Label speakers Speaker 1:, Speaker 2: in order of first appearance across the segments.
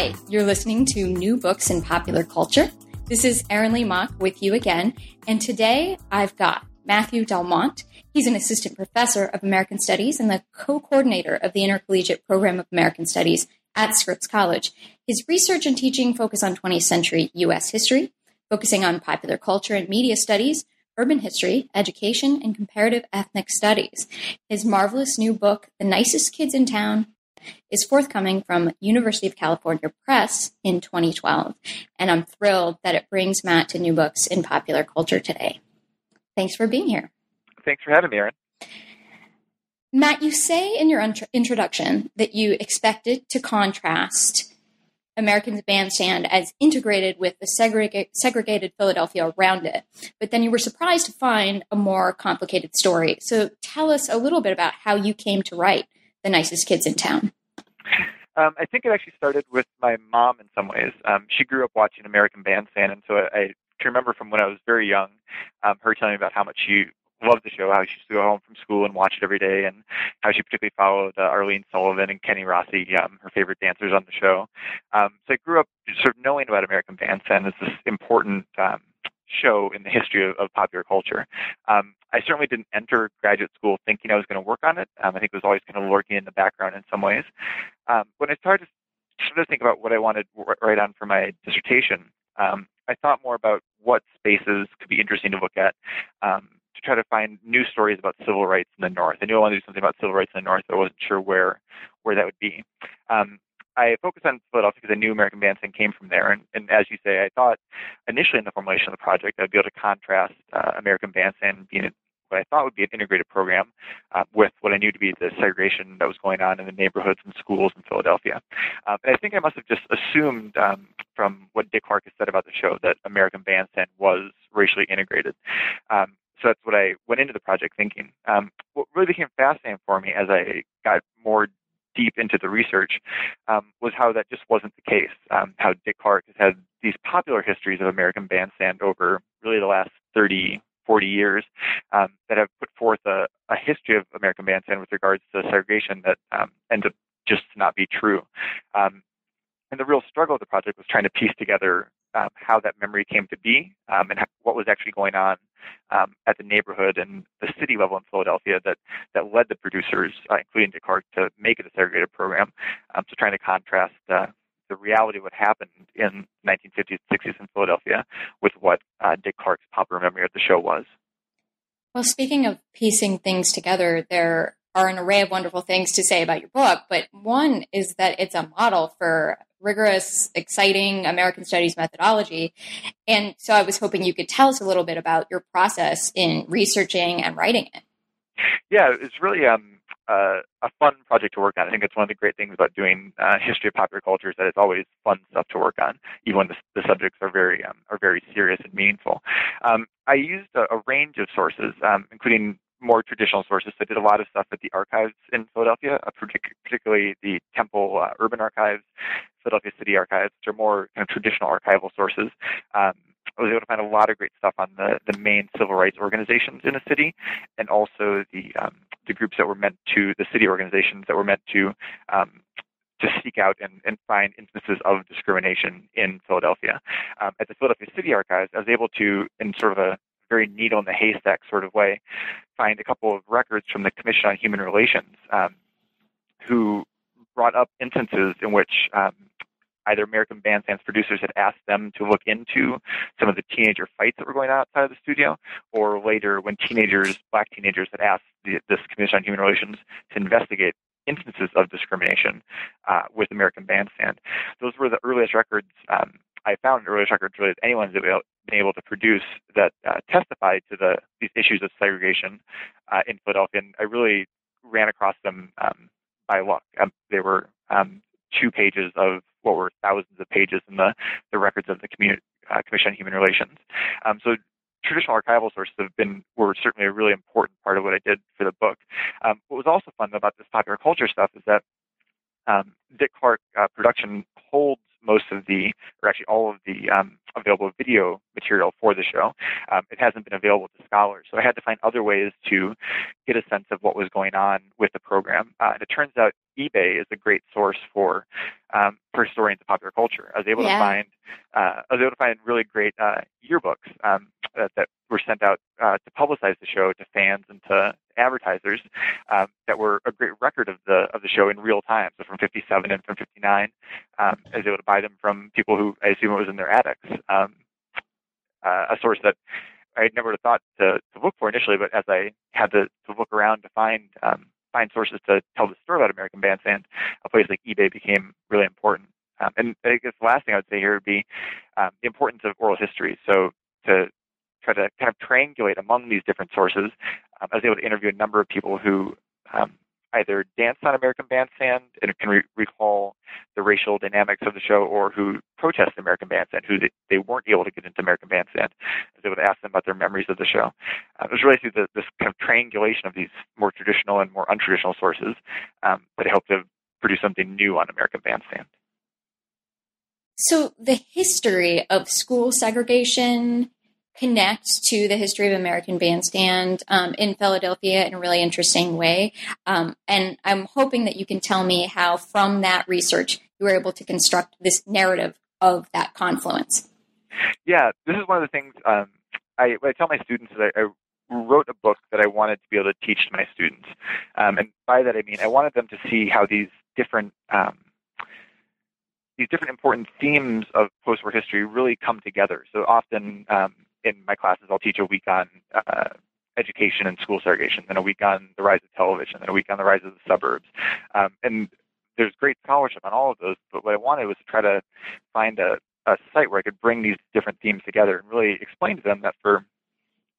Speaker 1: Hi, you're listening to New Books in Popular Culture. This is Erin Lee Mock with you again, and today I've got Matthew Delmont. He's an assistant professor of American Studies and the co coordinator of the Intercollegiate Program of American Studies at Scripps College. His research and teaching focus on 20th century U.S. history, focusing on popular culture and media studies, urban history, education, and comparative ethnic studies. His marvelous new book, The Nicest Kids in Town is forthcoming from University of California Press in 2012, and I'm thrilled that it brings Matt to new books in popular culture today. Thanks for being here.
Speaker 2: Thanks for having me, Erin.
Speaker 1: Matt, you say in your introduction that you expected to contrast American's Bandstand as integrated with the segregated Philadelphia around it, but then you were surprised to find a more complicated story. So tell us a little bit about how you came to write the nicest kids in town?
Speaker 2: Um, I think it actually started with my mom in some ways. Um, she grew up watching American Bandstand, and so I, I can remember from when I was very young, um, her telling me about how much she loved the show, how she used to go home from school and watch it every day, and how she particularly followed uh, Arlene Sullivan and Kenny Rossi, um, her favorite dancers on the show. Um, so I grew up sort of knowing about American Bandstand as this important um, show in the history of, of popular culture. Um, I certainly didn't enter graduate school thinking I was going to work on it. Um, I think it was always kind of lurking in the background in some ways. Um, when I started to think about what I wanted to write on for my dissertation, um, I thought more about what spaces could be interesting to look at um, to try to find new stories about civil rights in the North. I knew I wanted to do something about civil rights in the North, but I wasn't sure where where that would be. Um, I focused on Philadelphia because I knew American Bandstand came from there. And, and, as you say, I thought initially in the formulation of the project I'd be able to contrast uh, American Bandstand being what I thought would be an integrated program uh, with what I knew to be the segregation that was going on in the neighborhoods and schools in Philadelphia. Uh, and I think I must have just assumed um, from what Dick Clark has said about the show that American Bandstand was racially integrated. Um, so that's what I went into the project thinking. Um, what really became fascinating for me as I got more deep into the research um, was how that just wasn't the case. Um, how Dick Clark has had these popular histories of American bandstand over really the last 30, 40 years um, that have put forth a, a, history of American bandstand with regards to segregation that um, ends up just not be true. Um, and the real struggle of the project was trying to piece together um, how that memory came to be um, and what was actually going on um, at the neighborhood and the city level in Philadelphia that, that led the producers, uh, including Clark, to make it a segregated program. Um, so trying to contrast uh, the reality of what happened in 1950s, 60s in Philadelphia with what uh, Clark's popular memory of the show was.
Speaker 1: Well, speaking of piecing things together, there are an array of wonderful things to say about your book, but one is that it's a model for rigorous, exciting American Studies methodology. And so I was hoping you could tell us a little bit about your process in researching and writing it.
Speaker 2: Yeah, it's really um, uh, a fun project to work on. I think it's one of the great things about doing uh, history of popular culture is that it's always fun stuff to work on, even when the, the subjects are very um, are very serious and meaningful. Um, I used a, a, range of sources, um, including more traditional sources. I did a lot of stuff at the archives in Philadelphia, uh, particularly the Temple uh, Urban Archives, Philadelphia City Archives, which are more kind of traditional archival sources. Um, I was able to find a lot of great stuff on the, the main civil rights organizations in the city, and also the um, the groups that were meant to the city organizations that were meant to um, to seek out and, and find instances of discrimination in Philadelphia. Um, at the Philadelphia City Archives, I was able to, in sort of a very needle in the haystack sort of way, find a couple of records from the Commission on Human Relations um, who brought up instances in which um, either American Bandstand's producers had asked them to look into some of the teenager fights that were going on outside of the studio, or later when teenagers, black teenagers, had asked the, this Commission on Human Relations to investigate instances of discrimination uh, with American Bandstand. Those were the earliest records um, I found, earliest records really that anyone's been able to produce that uh, testified to the these issues of segregation uh, in Philadelphia. And I really ran across them um, by luck. Um, they were um, two pages of what were thousands of pages in the, the records of the Community, uh, Commission on Human Relations. Um, so traditional archival sources have been were certainly a really important part of what I did for the book. Um, what was also fun about this popular culture stuff is that um, Dick Clark uh, Production holds most of the, or actually all of the um, available video material for the show. Um, it hasn't been available to scholars, so I had to find other ways to get a sense of what was going on with the program. Uh, and it turns out eBay is a great source for um, for historians of popular culture. I was able yeah. to find uh, I was able to find really great uh, yearbooks um, that, that, were sent out uh, to publicize the show to fans and to advertisers um, that were a great record of the of the show in real time. So from 57 and from 59, um, I was able to buy them from people who I assume it was in their attics. Um, uh, a source that I had never thought to, to look for initially, but as I had to, to look around to find um, find sources to tell the story about American Bandstand, a place like eBay became really important. Um, and I guess the last thing I would say here would be um, the importance of oral history. So to try to kind of triangulate among these different sources, um, I was able to interview a number of people who um, either danced on American Bandstand and can re- recall the racial dynamics of the show, or who protested American Bandstand, who they, they, weren't able to get into American Bandstand. Was able ask them about their memories of the show. Uh, it was really through the, this kind of triangulation of these more traditional and more untraditional sources um, that helped to produce something new on American Bandstand.
Speaker 1: So the history of school segregation connects to the history of American Bandstand um, in Philadelphia in a really interesting way. Um, and I'm hoping that you can tell me how, from that research, you were able to construct this narrative of that confluence.
Speaker 2: Yeah, this is one of the things um, I, I, tell my students is I, I, wrote a book that I wanted to be able to teach to my students. Um, and by that I mean I wanted them to see how these different um, these different important themes of post-war history really come together. So often um, in my classes, I'll teach a week on uh, education and school segregation, then a week on the rise of television, then a week on the rise of the suburbs. Um, and there's great scholarship on all of those, but what I wanted was to try to find a, a site where I could bring these different themes together and really explain to them that for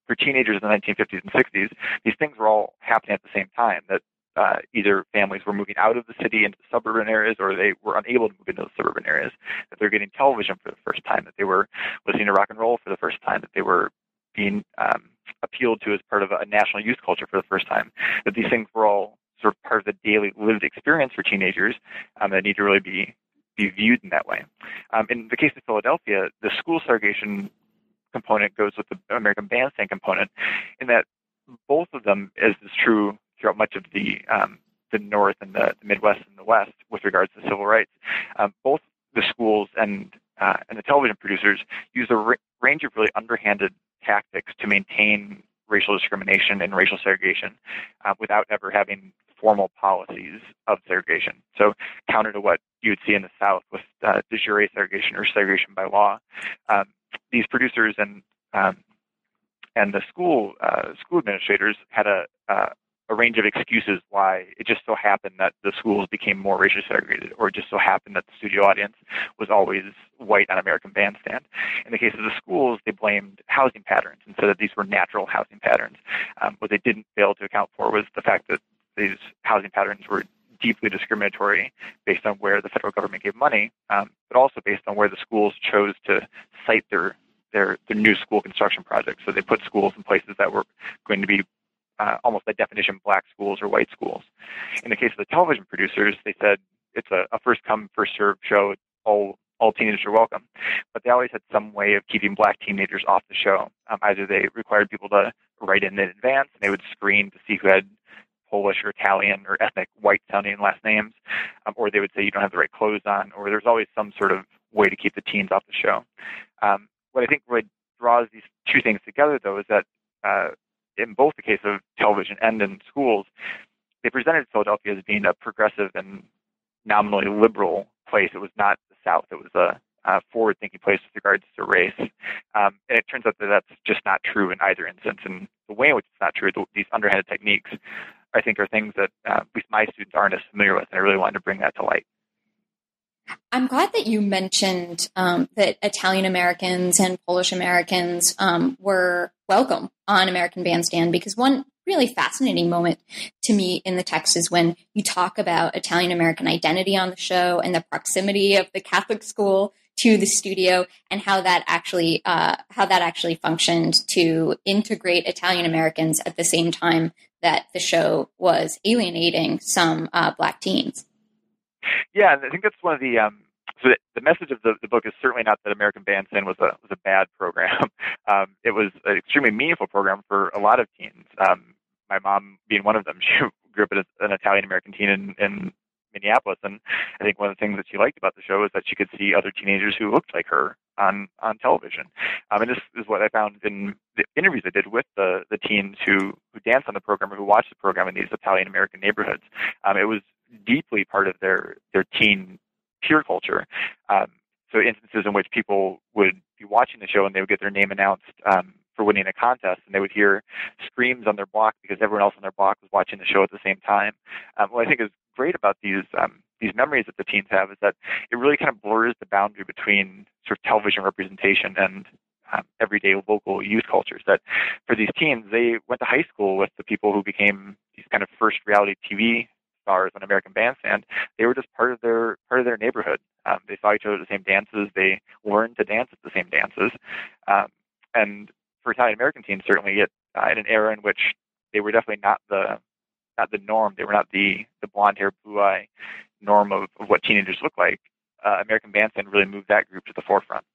Speaker 2: for teenagers in the 1950s and 60s, these things were all happening at the same time. That uh, either families were moving out of the city into suburban areas or they were unable to move into the suburban areas, that they're getting television for the first time, that they were listening to rock and roll for the first time, that they were being um, appealed to as part of a national youth culture for the first time, that these things were all sort of part of the daily lived experience for teenagers um, that need to really be be viewed in that way. Um, in the case of Philadelphia, the school segregation component goes with the American Bandstand component, in that both of them, as is true throughout much of the um, the North and the, the, Midwest and the West with regards to civil rights. Um, both the schools and uh, and the television producers use a range of really underhanded tactics to maintain racial discrimination and racial segregation uh, without ever having formal policies of segregation. So, counter to what you would see in the South with uh, de jure segregation or segregation by law, um, these producers and um, and the school uh, school administrators had a, uh, a range of excuses why it just so happened that the schools became more racially segregated, or it just so happened that the studio audience was always white on American Bandstand. In the case of the schools, they blamed housing patterns and said that these were natural housing patterns. Um, what they didn't fail to account for was the fact that these housing patterns were deeply discriminatory based on where the federal government gave money, um, but also based on where the schools chose to site their their, their new school construction projects. So they put schools in places that were going to be uh, almost by definition black schools or white schools. In the case of the television producers, they said it's a, a first come first served show. All all teenagers are welcome, but they always had some way of keeping black teenagers off the show. Um, either they required people to write in in advance, and they would screen to see who had Polish or Italian or ethnic white sounding last names, um, or they would say you don't have the right clothes on, or there's always some sort of way to keep the teens off the show. Um, what I think really draws these two things together, though, is that uh, in both the case of television and in schools, they presented Philadelphia as being a progressive and nominally liberal place. It was not the South. It was a, a forward-thinking place with regards to race. Um, and it turns out that that's just not true in either instance. And the way in which it's not true, these underhanded techniques, I think, are things that uh, at least my students aren't as familiar with. And I really wanted to bring that to light.
Speaker 1: I'm glad that you mentioned um, that Italian Americans and Polish Americans um, were welcome on American Bandstand because one really fascinating moment to me in the text is when you talk about Italian American identity on the show and the proximity of the Catholic school to the studio and how that actually uh, how that actually functioned to integrate Italian Americans at the same time that the show was alienating some uh, black teens.
Speaker 2: Yeah, and I think that's one of the um, so the, the message of the, the book is certainly not that American Bandstand was a was a bad program. Um, it was an extremely meaningful program for a lot of teens. Um, my mom being one of them, she grew up as an Italian American teen in, in Minneapolis, and I think one of the things that she liked about the show is that she could see other teenagers who looked like her on on television. Um, and this is what I found in the interviews I did with the the teens who who danced on the program or who watched the program in these Italian American neighborhoods. Um, it was deeply part of their their teen peer culture. Um, so instances in which people would be watching the show and they would get their name announced um, for winning a contest, and they would hear screams on their block because everyone else on their block was watching the show at the same time. Um, what I think is great about these um, these memories that the teens have is that it really kind of blurs the boundary between sort of television representation and um, everyday local youth cultures. That for these teens, they went to high school with the people who became these kind of first reality TV stars on American Bandstand. They were just part of their part of their neighborhood. Um, they saw each other at the same dances. They learned to dance at the same dances. Um, and for Italian American teens, certainly it, uh, in an era in which they were definitely not the not the norm. They were not the the blonde hair, blue eye norm of, of what teenagers look like. Uh, American Bandstand really moved that group to the forefront.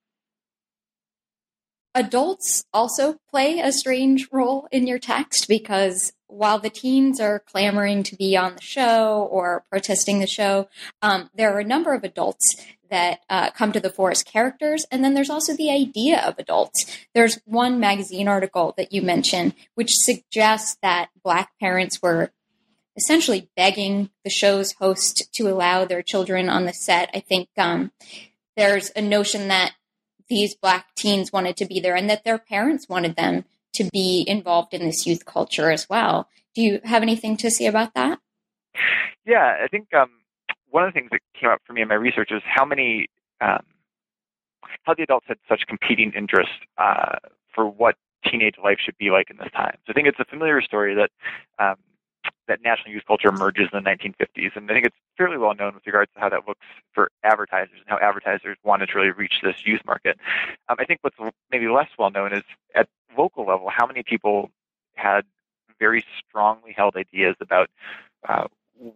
Speaker 1: Adults also play a strange role in your text because while the teens are clamoring to be on the show or protesting the show, um, there are a number of adults that uh, come to the fore as characters. And then there's also the idea of adults. There's one magazine article that you mentioned, which suggests that Black parents were essentially begging the show's host to allow their children on the set. I think um, there's a notion that these Black teens wanted to be there and that their parents wanted them to be involved in this youth culture as well. Do you have anything to say about that?
Speaker 2: Yeah, I think um, one of the things that came up for me in my research is how many um, how the adults had such competing interests uh, for what teenage life should be like in this time. So I think it's a familiar story that um, that national youth culture emerges in the 1950s, and I think it's fairly well known with regards to how that looks for advertisers and how advertisers wanted to really reach this youth market. Um, I think what's maybe less well known is at local level how many people had very strongly held ideas about uh,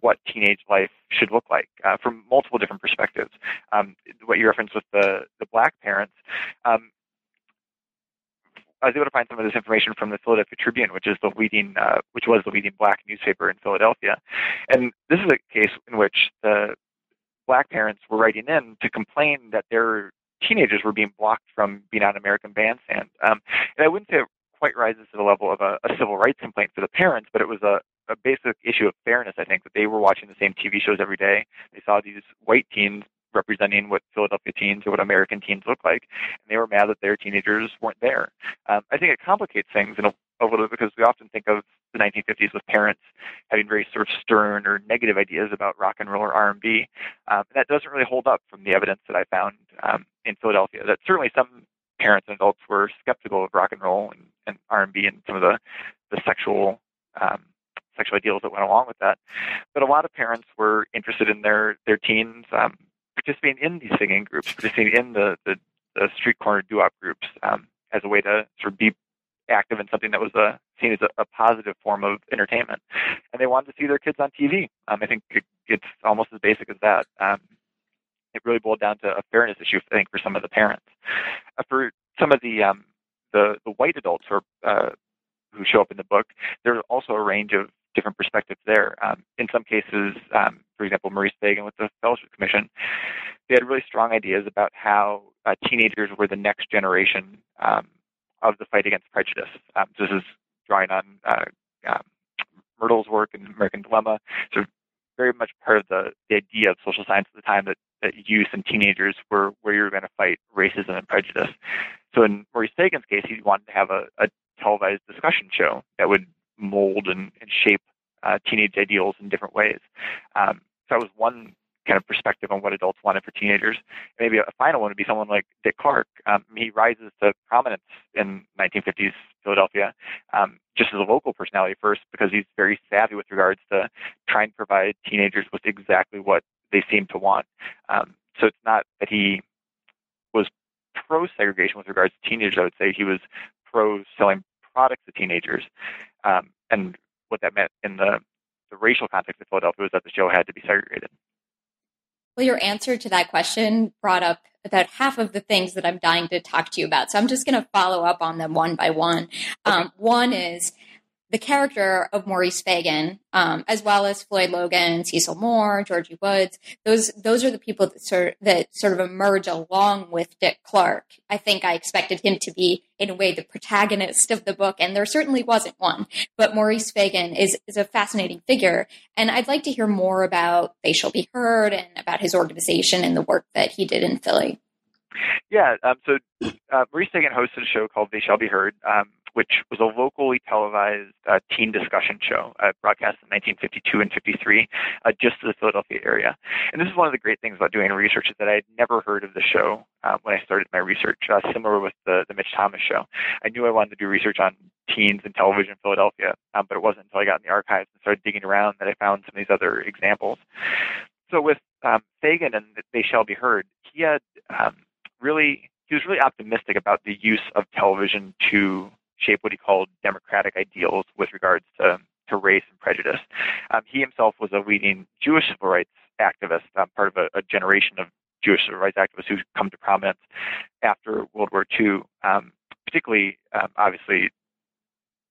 Speaker 2: what teenage life should look like uh, from multiple different perspectives. Um, what you referenced with the the black parents. Um, I was able to find some of this information from the Philadelphia Tribune, which is the leading, uh, which was the leading black newspaper in Philadelphia, and this is a case in which the black parents were writing in to complain that their teenagers were being blocked from being on American Bandstand. Um, and I wouldn't say it quite rises to the level of a, a civil rights complaint for the parents, but it was a, a basic issue of fairness. I think that they were watching the same TV shows every day. They saw these white teens representing what Philadelphia teens or what American teens look like, and they were mad that their teenagers weren't there. Um, I think it complicates things in a, a little bit because we often think of the 1950s with parents having very sort of stern or negative ideas about rock and roll or R&B, um, that doesn't really hold up from the evidence that I found um, in Philadelphia. That certainly some parents and adults were skeptical of rock and roll and, and R&B and some of the the sexual um, sexual ideals that went along with that. But a lot of parents were interested in their their teens um, participating in these singing groups, participating in the the, the street corner doo-wop groups um, as a way to sort of be active in something that was a, seen as a, a positive form of entertainment. And they wanted to see their kids on TV. Um, I think it, it's almost as basic as that. Um, it really boiled down to a fairness issue, I think, for some of the parents. Uh, for some of the um, the, the white adults who, are, uh, who show up in the book, there's also a range of different perspectives there. Um, in some cases, um, for example, Maurice Fagan with the Fellowship Commission, they had really strong ideas about how uh, teenagers were the next generation um, of the fight against prejudice. Um, this is drawing on uh, um, Myrdal's work in American Dilemma, sort of very much part of the, the idea of social science at the time that, that youth and teenagers were where you were going to fight racism and prejudice. So in Maurice Fagan's case, he wanted to have a, a televised discussion show that would mold and, and shape uh, teenage ideals in different ways. Um, so that was one kind of perspective on what adults wanted for teenagers. Maybe a final one would be someone like Dick Clark. Um, he rises to prominence in 1950s Philadelphia, um, just as a local personality first, because he's very savvy with regards to trying to provide teenagers with exactly what they seem to want. Um, so it's not that he was pro segregation with regards to teenagers. I would say he was pro selling products to teenagers, um, and what that meant in the the racial context of Philadelphia was that the show had to be segregated.
Speaker 1: Well, your answer to that question brought up about half of the things that I'm dying to talk to you about. So I'm just going to follow up on them one by one. Um, one is the character of Maurice Fagan, um, as well as Floyd Logan, Cecil Moore, Georgie Woods, those those are the people that sort that sort of emerge along with Dick Clark. I think I expected him to be, in a way, the protagonist of the book, and there certainly wasn't one. But Maurice Fagan is is a fascinating figure, and I'd like to hear more about They Shall Be Heard and about his organization and the work that he did in Philly.
Speaker 2: Yeah, um, so uh, Maurice Fagan hosted a show called They Shall Be Heard. Um, which was a locally televised uh, teen discussion show uh, broadcast in 1952 and 53, uh, just to the Philadelphia area. And this is one of the great things about doing research is that I had never heard of the show uh, when I started my research, uh, similar with the, the Mitch Thomas show. I knew I wanted to do research on teens and television in Philadelphia, um, but it wasn't until I got in the archives and started digging around that I found some of these other examples. So with um, Fagan and They Shall Be Heard, he had um, really he was really optimistic about the use of television to shape what he called democratic ideals with regards to, to race and prejudice. Um, he himself was a leading Jewish civil rights activist, um, part of a, a, generation of Jewish civil rights activists who come to prominence after World War II, um, particularly, um, obviously,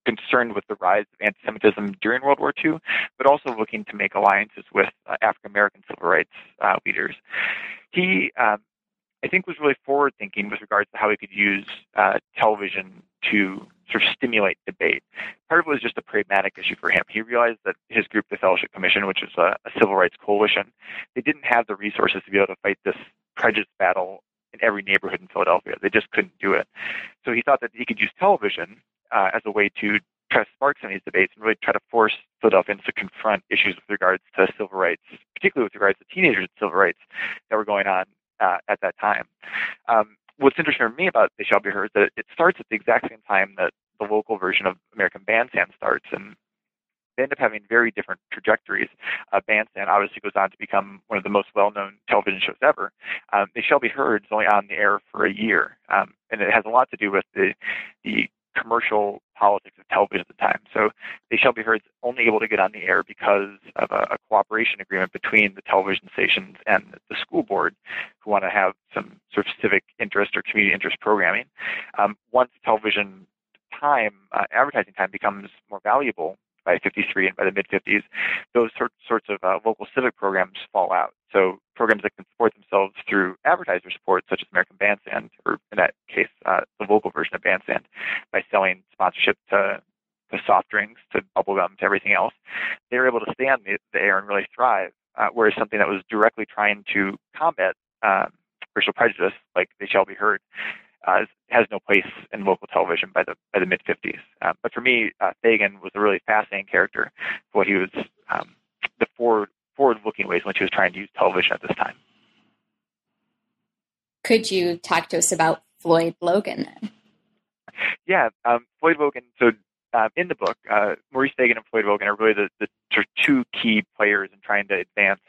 Speaker 2: concerned with the rise of anti-Semitism during World War II, but also looking to make alliances with uh, African American civil rights uh, leaders. He um, I think was really forward thinking with regards to how he could use uh, television to sort of stimulate debate. Part of it was just a pragmatic issue for him. He realized that his group, the Fellowship Commission, which is a, a civil rights coalition, they didn't have the resources to be able to fight this prejudice battle in every neighborhood in Philadelphia. They just couldn't do it. So he thought that he could use television uh, as a way to try to spark some of these debates and really try to force Philadelphians to confront issues with regards to civil rights, particularly with regards to teenagers' civil rights that were going on uh, at that time. Um, what's interesting for me about They Shall Be Heard is that it starts at the exact same time that the local version of American Bandstand starts, and they end up having very different trajectories. Uh, Bandstand obviously goes on to become one of the most well-known television shows ever. Um, they Shall Be Heard is only on the air for a year, um, and it has a lot to do with the the commercial politics of television at the time. So They Shall Be Heard only able to get on the air because of a, a cooperation agreement between the television stations and the school board who want to have some sort of civic interest or community interest programming. Um, once television time, uh, advertising time becomes more valuable, by 53 and by the mid 50s, those sorts of uh, local civic programs fall out. So programs that can support themselves through advertiser support, such as American Bandstand, or in that case, uh, the local version of Bandstand, by selling sponsorship to to soft drinks, to bubblegum, to everything else, they were able to stay on the, the air and really thrive. Uh, whereas something that was directly trying to combat um, racial prejudice, like They Shall Be Heard, uh, has no place in local television by the by the mid 50s. Uh, but for me, uh, Fagan was a really fascinating character for what he was um, the forward forward looking ways in which he was trying to use television at this time.
Speaker 1: Could you talk to us about Floyd Logan then?
Speaker 2: Yeah, um, Floyd Logan. So uh, in the book, uh, Maurice Fagan and Floyd Logan are really the, the sort of two key players in trying to advance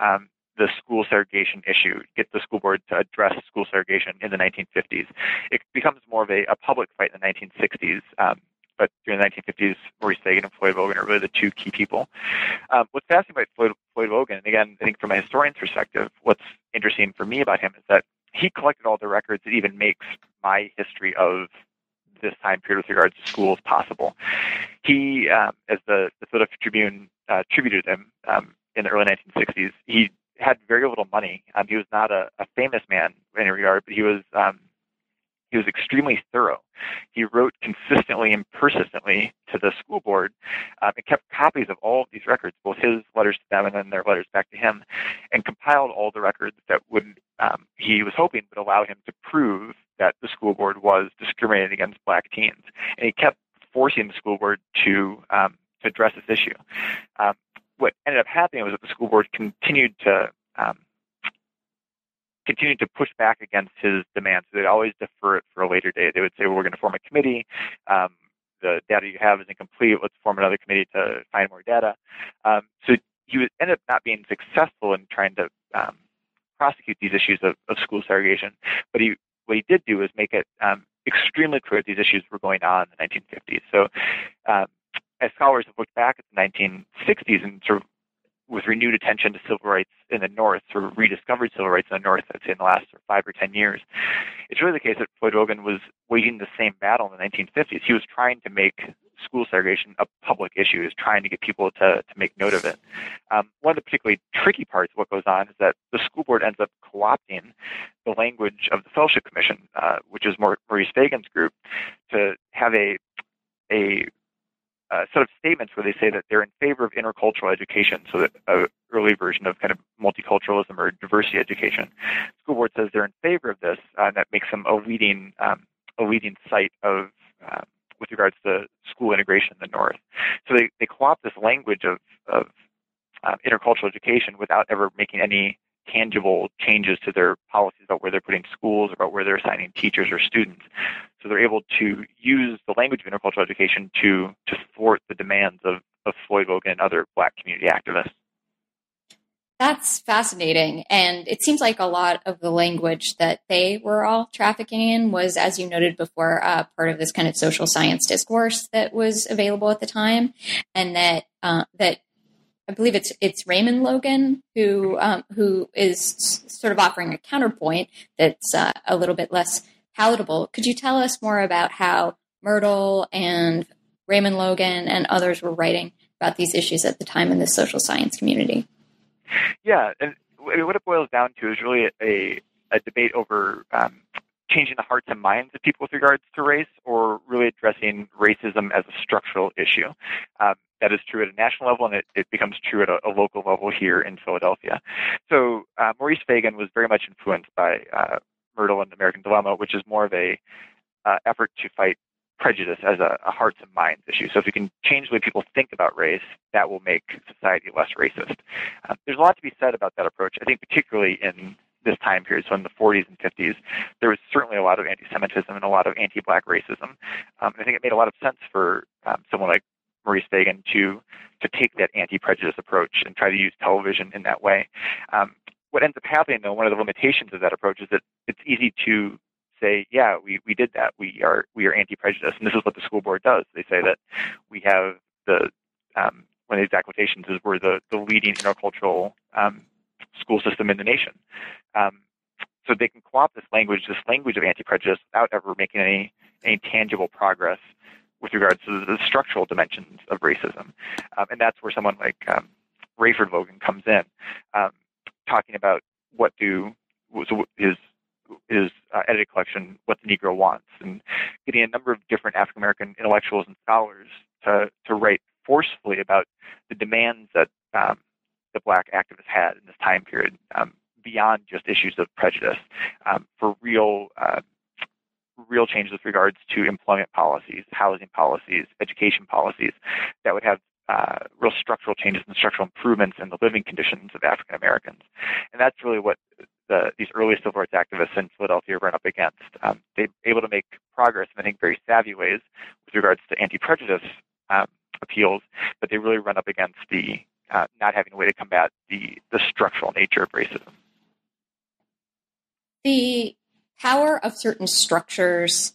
Speaker 2: um, the school segregation issue, get the school board to address school segregation in the 1950s. It becomes more of a, a public fight in the 1960s. Um, but during the 1950s, Maurice Fagan and Floyd Logan are really the two key people. Um, what's fascinating about Floyd, Floyd Logan, and again, I think from a historian's perspective, what's interesting for me about him is that he collected all the records that even makes my history of this time period with regards to schools possible. He, um, as the, the Philadelphia Tribune uh, tributed him um, in the early 1960s, he had very little money. Um, he was not a, a famous man in any regard, but he was um, he was extremely thorough. He wrote consistently and persistently to the school board um, and kept copies of all of these records, both his letters to them and then their letters back to him, and compiled all the records that would um, he was hoping would allow him to prove that the school board was discriminating against black teens. And he kept forcing the school board to um, to address this issue. Um, what ended up happening was that the school board continued to um, continued to push back against his demands. They'd always defer it for a later date. They would say, well, we're going to form a committee. Um, the data you have is incomplete. Let's form another committee to find more data. Um, so he was, ended up not being successful in trying to um, prosecute these issues of, of, school segregation. But he, what he did do was make it um, extremely clear these issues were going on in the 1950s. So um, as scholars have looked back at the 1960s and sort of with renewed attention to civil rights in the North, of rediscovered civil rights in the North, I'd say in the last five or ten years. It's really the case that Floyd Logan was waging the same battle in the 1950s. He was trying to make school segregation a public issue. He was trying to get people to, to make note of it. Um, one of the particularly tricky parts of what goes on is that the school board ends up co-opting the language of the Fellowship Commission, uh, which is Maurice Fagan's group, to have a a uh, set of statements where they say that they're in favor of intercultural education, so that an early version of kind of multiculturalism or diversity education. School board says they're in favor of this, uh, and that makes them a leading um, a leading site of uh, with regards to school integration in the North. So they, they co-opt this language of, of um, intercultural education without ever making any tangible changes to their policies about where they're putting schools, or about where they're assigning teachers or students. So they're able to use the language of intercultural education to to thwart the demands of, of Floyd Logan and other black community activists.
Speaker 1: That's fascinating. And it seems like a lot of the language that they were all trafficking in was, as you noted before, uh, part of this kind of social science discourse that was available at the time. And that, uh, that I believe it's it's Rayford Logan who um, who is sort of offering a counterpoint that's uh, a little bit less palatable. Could you tell us more about how Myrdal and Rayford Logan and others were writing about these issues at the time in the social science community?
Speaker 2: Yeah, and what it boils down to is really a, a debate over um, changing the hearts and minds of people with regards to race or really addressing racism as a structural issue. Um, that is true at a national level and it, it becomes true at a, a, local level here in Philadelphia. So uh, Maurice Fagan was very much influenced by uh, Myrdal and American Dilemma, which is more of a uh, effort to fight prejudice as a, a, hearts and minds issue. So if we can change the way people think about race, that will make society less racist. Uh, there's a lot to be said about that approach. I think particularly in this time period, so in the 40s and 50s, there was certainly a lot of anti-Semitism and a lot of anti-black racism. Um, I think it made a lot of sense for um, someone like Maurice Fagan to to take that anti-prejudice approach and try to use television in that way. Um, what ends up happening, though, one of the limitations of that approach is that it's easy to say, yeah, we, we did that. We are we are anti-prejudice, and this is what the school board does. They say that we have the um, one of the exact is we're the, the leading intercultural um, school system in the nation. Um, so they can co-opt this language, this language of anti-prejudice, without ever making any any tangible progress with regards to the structural dimensions of racism. Um, and that's where someone like um, Rayford Logan comes in, um, talking about what do his his uh, edited collection, What the Negro Wants, and getting a number of different African American intellectuals and scholars to to write forcefully about the demands that um, the black activists had in this time period, um, beyond just issues of prejudice, um, for real uh, real changes with regards to employment policies, housing policies, education policies that would have uh, real structural changes and structural improvements in the living conditions of African Americans. And that's really what the, these early civil rights activists in Philadelphia run up against. Um, they're able to make progress in, I think, very savvy ways with regards to anti-prejudice um, appeals, but they really run up against the uh, not having a way to combat the, the structural nature of racism.
Speaker 1: The power of certain structures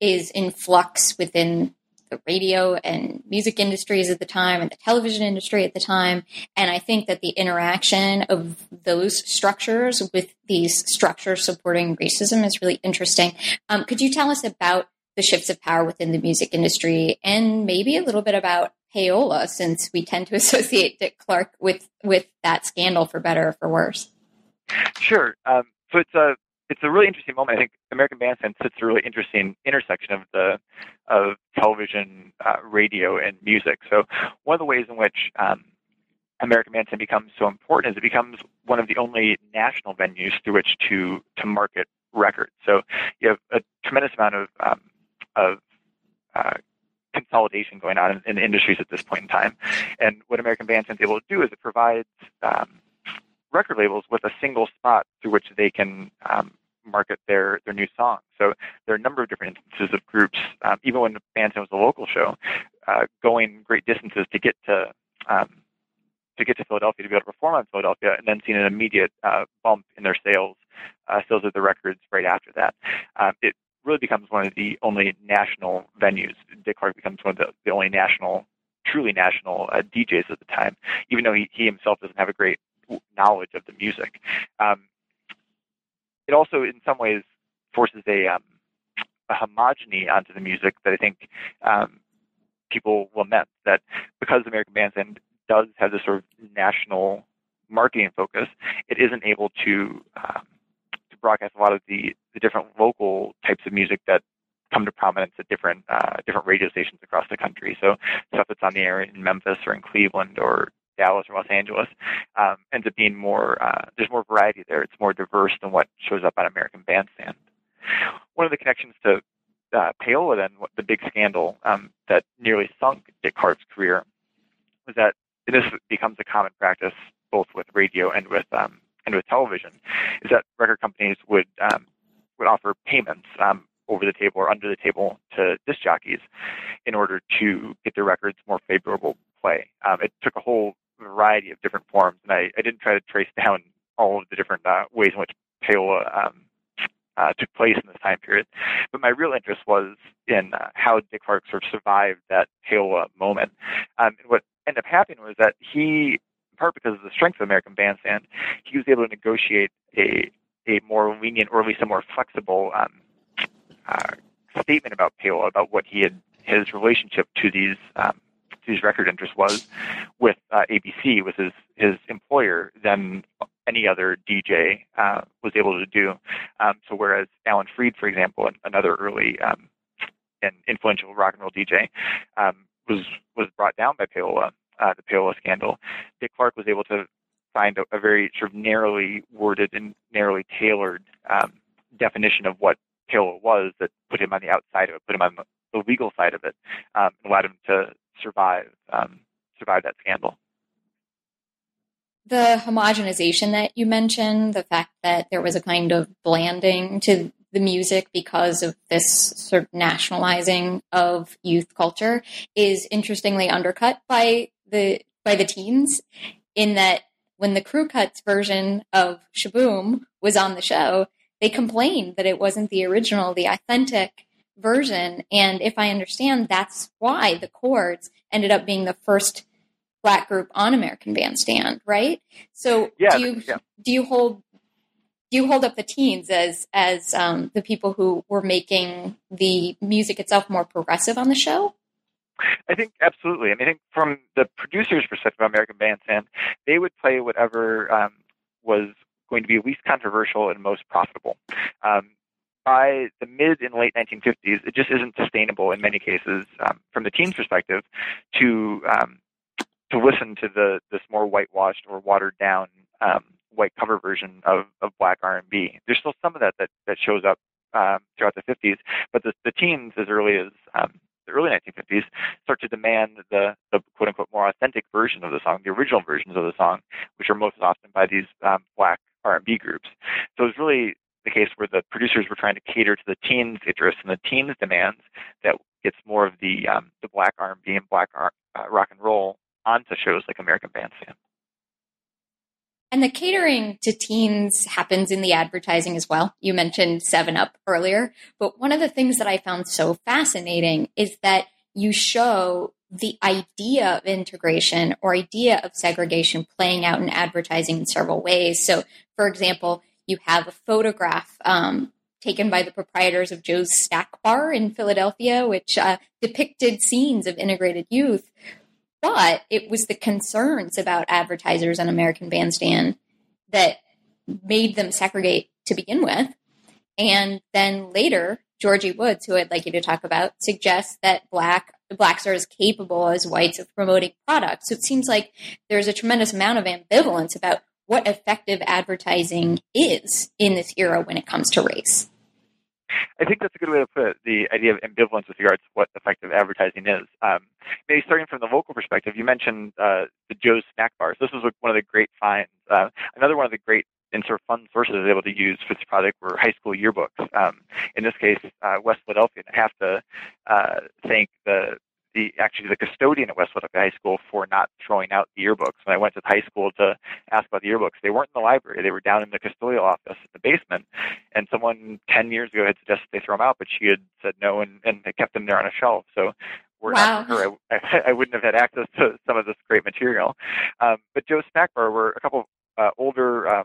Speaker 1: is in flux within the radio and music industries at the time and the television industry at the time. And I think that the interaction of those structures with these structures supporting racism is really interesting. Um, could you tell us about the shifts of power within the music industry and maybe a little bit about payola since we tend to associate Dick Clark with, with that scandal for better or for worse?
Speaker 2: Sure. Um, so it's a it's a really interesting moment. I think American Bandstand sits at a really interesting intersection of the of television, uh, radio, and music. So one of the ways in which um, American Bandstand becomes so important is it becomes one of the only national venues through which to to market records. So you have a tremendous amount of um, of uh, consolidation going on in, in, industries at this point in time. And what American Bandstand is able to do is it provides um, record labels with a single spot through which they can um, market their their new songs. So there are a number of different instances of groups, um, even when Bandstand was a local show, uh, going great distances to get to um, to get to Philadelphia to be able to perform on Philadelphia, and then seeing an immediate uh, bump in their sales uh, sales of the records right after that. Um, it really becomes one of the only national venues. Dick Clark becomes one of the, the only national, truly national uh, DJs at the time, even though he, he himself doesn't have a great knowledge of the music. Um, it also, in some ways, forces a, um, a homogeny onto the music that I think um, people lament. That because American Bandstand does have this sort of national marketing focus, it isn't able to um, to broadcast a lot of the, the different local types of music that come to prominence at different uh, different radio stations across the country. So stuff that's on the air in Memphis or in Cleveland or Dallas or Los Angeles um, ends up being more. Uh, there's more variety there. It's more diverse than what shows up on American Bandstand. One of the connections to uh, Payola, then, the big scandal um, that nearly sunk Dick Clark's career, was that this becomes a common practice both with radio and with um, and with television, is that record companies would um, would offer payments um, over the table or under the table to disc jockeys in order to get their records more favorable play. Um, it took a whole variety of different forms, and I, I didn't try to trace down all of the different uh, ways in which payola um, uh, took place in this time period. But my real interest was in uh, how Dick Clark sort of survived that payola moment. Um, and what ended up happening was that he, in part because of the strength of American Bandstand, he was able to negotiate a a more lenient or at least a more flexible um, uh, statement about payola, about what he had his relationship to these um, these record interest was with uh, ABC, with his his employer, than any other DJ uh, was able to do. Um, so whereas Alan Freed, for example, another early um, and influential rock and roll DJ, um, was was brought down by payola, uh, the payola scandal, Dick Clark was able to find a, a very sort of narrowly worded and narrowly tailored um, definition of what payola was that put him on the outside of it, put him on the legal side of it, um, allowed him to survive um, survive that scandal.
Speaker 1: The homogenization that you mentioned, the fact that there was a kind of blanding to the music because of this sort of nationalizing of youth culture, is interestingly undercut by the by the teens. In that, when the crew cuts version of Sh-Boom was on the show, they complained that it wasn't the original, the authentic version. And if I understand, that's why the Chords ended up being the first black group on American Bandstand, right? So
Speaker 2: yeah,
Speaker 1: do you
Speaker 2: yeah.
Speaker 1: do you hold do you hold up the teens as as um, the people who were making the music itself more progressive on the show?
Speaker 2: I think absolutely. I mean, I think from the producer's perspective of American Bandstand, they would play whatever um, was going to be least controversial and most profitable. Um, by the mid and late 1950s, it just isn't sustainable in many cases, um, from the teens' perspective, to um, to listen to the this more whitewashed or watered down um, white cover version of, of black R&B. There's still some of that that, that shows up um, throughout the 50s, but the, the teens, as early as um, the early 1950s, start to demand the, the quote unquote more authentic version of the song, the original versions of the song, which are most often by these um, black R&B groups. So it was really the case where the producers were trying to cater to the teens' interests and the teens' demands that gets more of the um, the black R&B and black uh, rock and roll onto shows like American Bandstand.
Speaker 1: And the catering to teens happens in the advertising as well. You mentioned 7 Up earlier, but one of the things that I found so fascinating is that you show the idea of integration or idea of segregation playing out in advertising in several ways. So, for example, you have a photograph um, taken by the proprietors of Joe's Snack Bar in Philadelphia, which uh, depicted scenes of integrated youth. But it was the concerns about advertisers on American Bandstand that made them segregate to begin with. And then later, Georgie Woods, who I'd like you to talk about, suggests that black blacks are as capable as whites of promoting products. So it seems like there's a tremendous amount of ambivalence about what effective advertising is in this era when it comes to race.
Speaker 2: I think that's a good way to put it. The idea of ambivalence with regards to what effective advertising is. Um, maybe starting from the local perspective, you mentioned uh, the Joe's snack bars. This was one of the great finds. Uh, another one of the great and sort of fun sources I was able to use for this project were high school yearbooks. Um, in this case, uh, West Philadelphia. I have to uh, thank the the actually the custodian at West Philadelphia High School for not throwing out the yearbooks. When I went to the high school to ask about the yearbooks, they weren't in the library. They were down in the custodial office in the basement. And someone 10 years ago had suggested they throw them out, but she had said no and, and they kept them there on a shelf. So were wow. not her, I, I, wouldn't have had access to some of this great material. Um, but Joe's Snack Bar were a couple of uh, older um,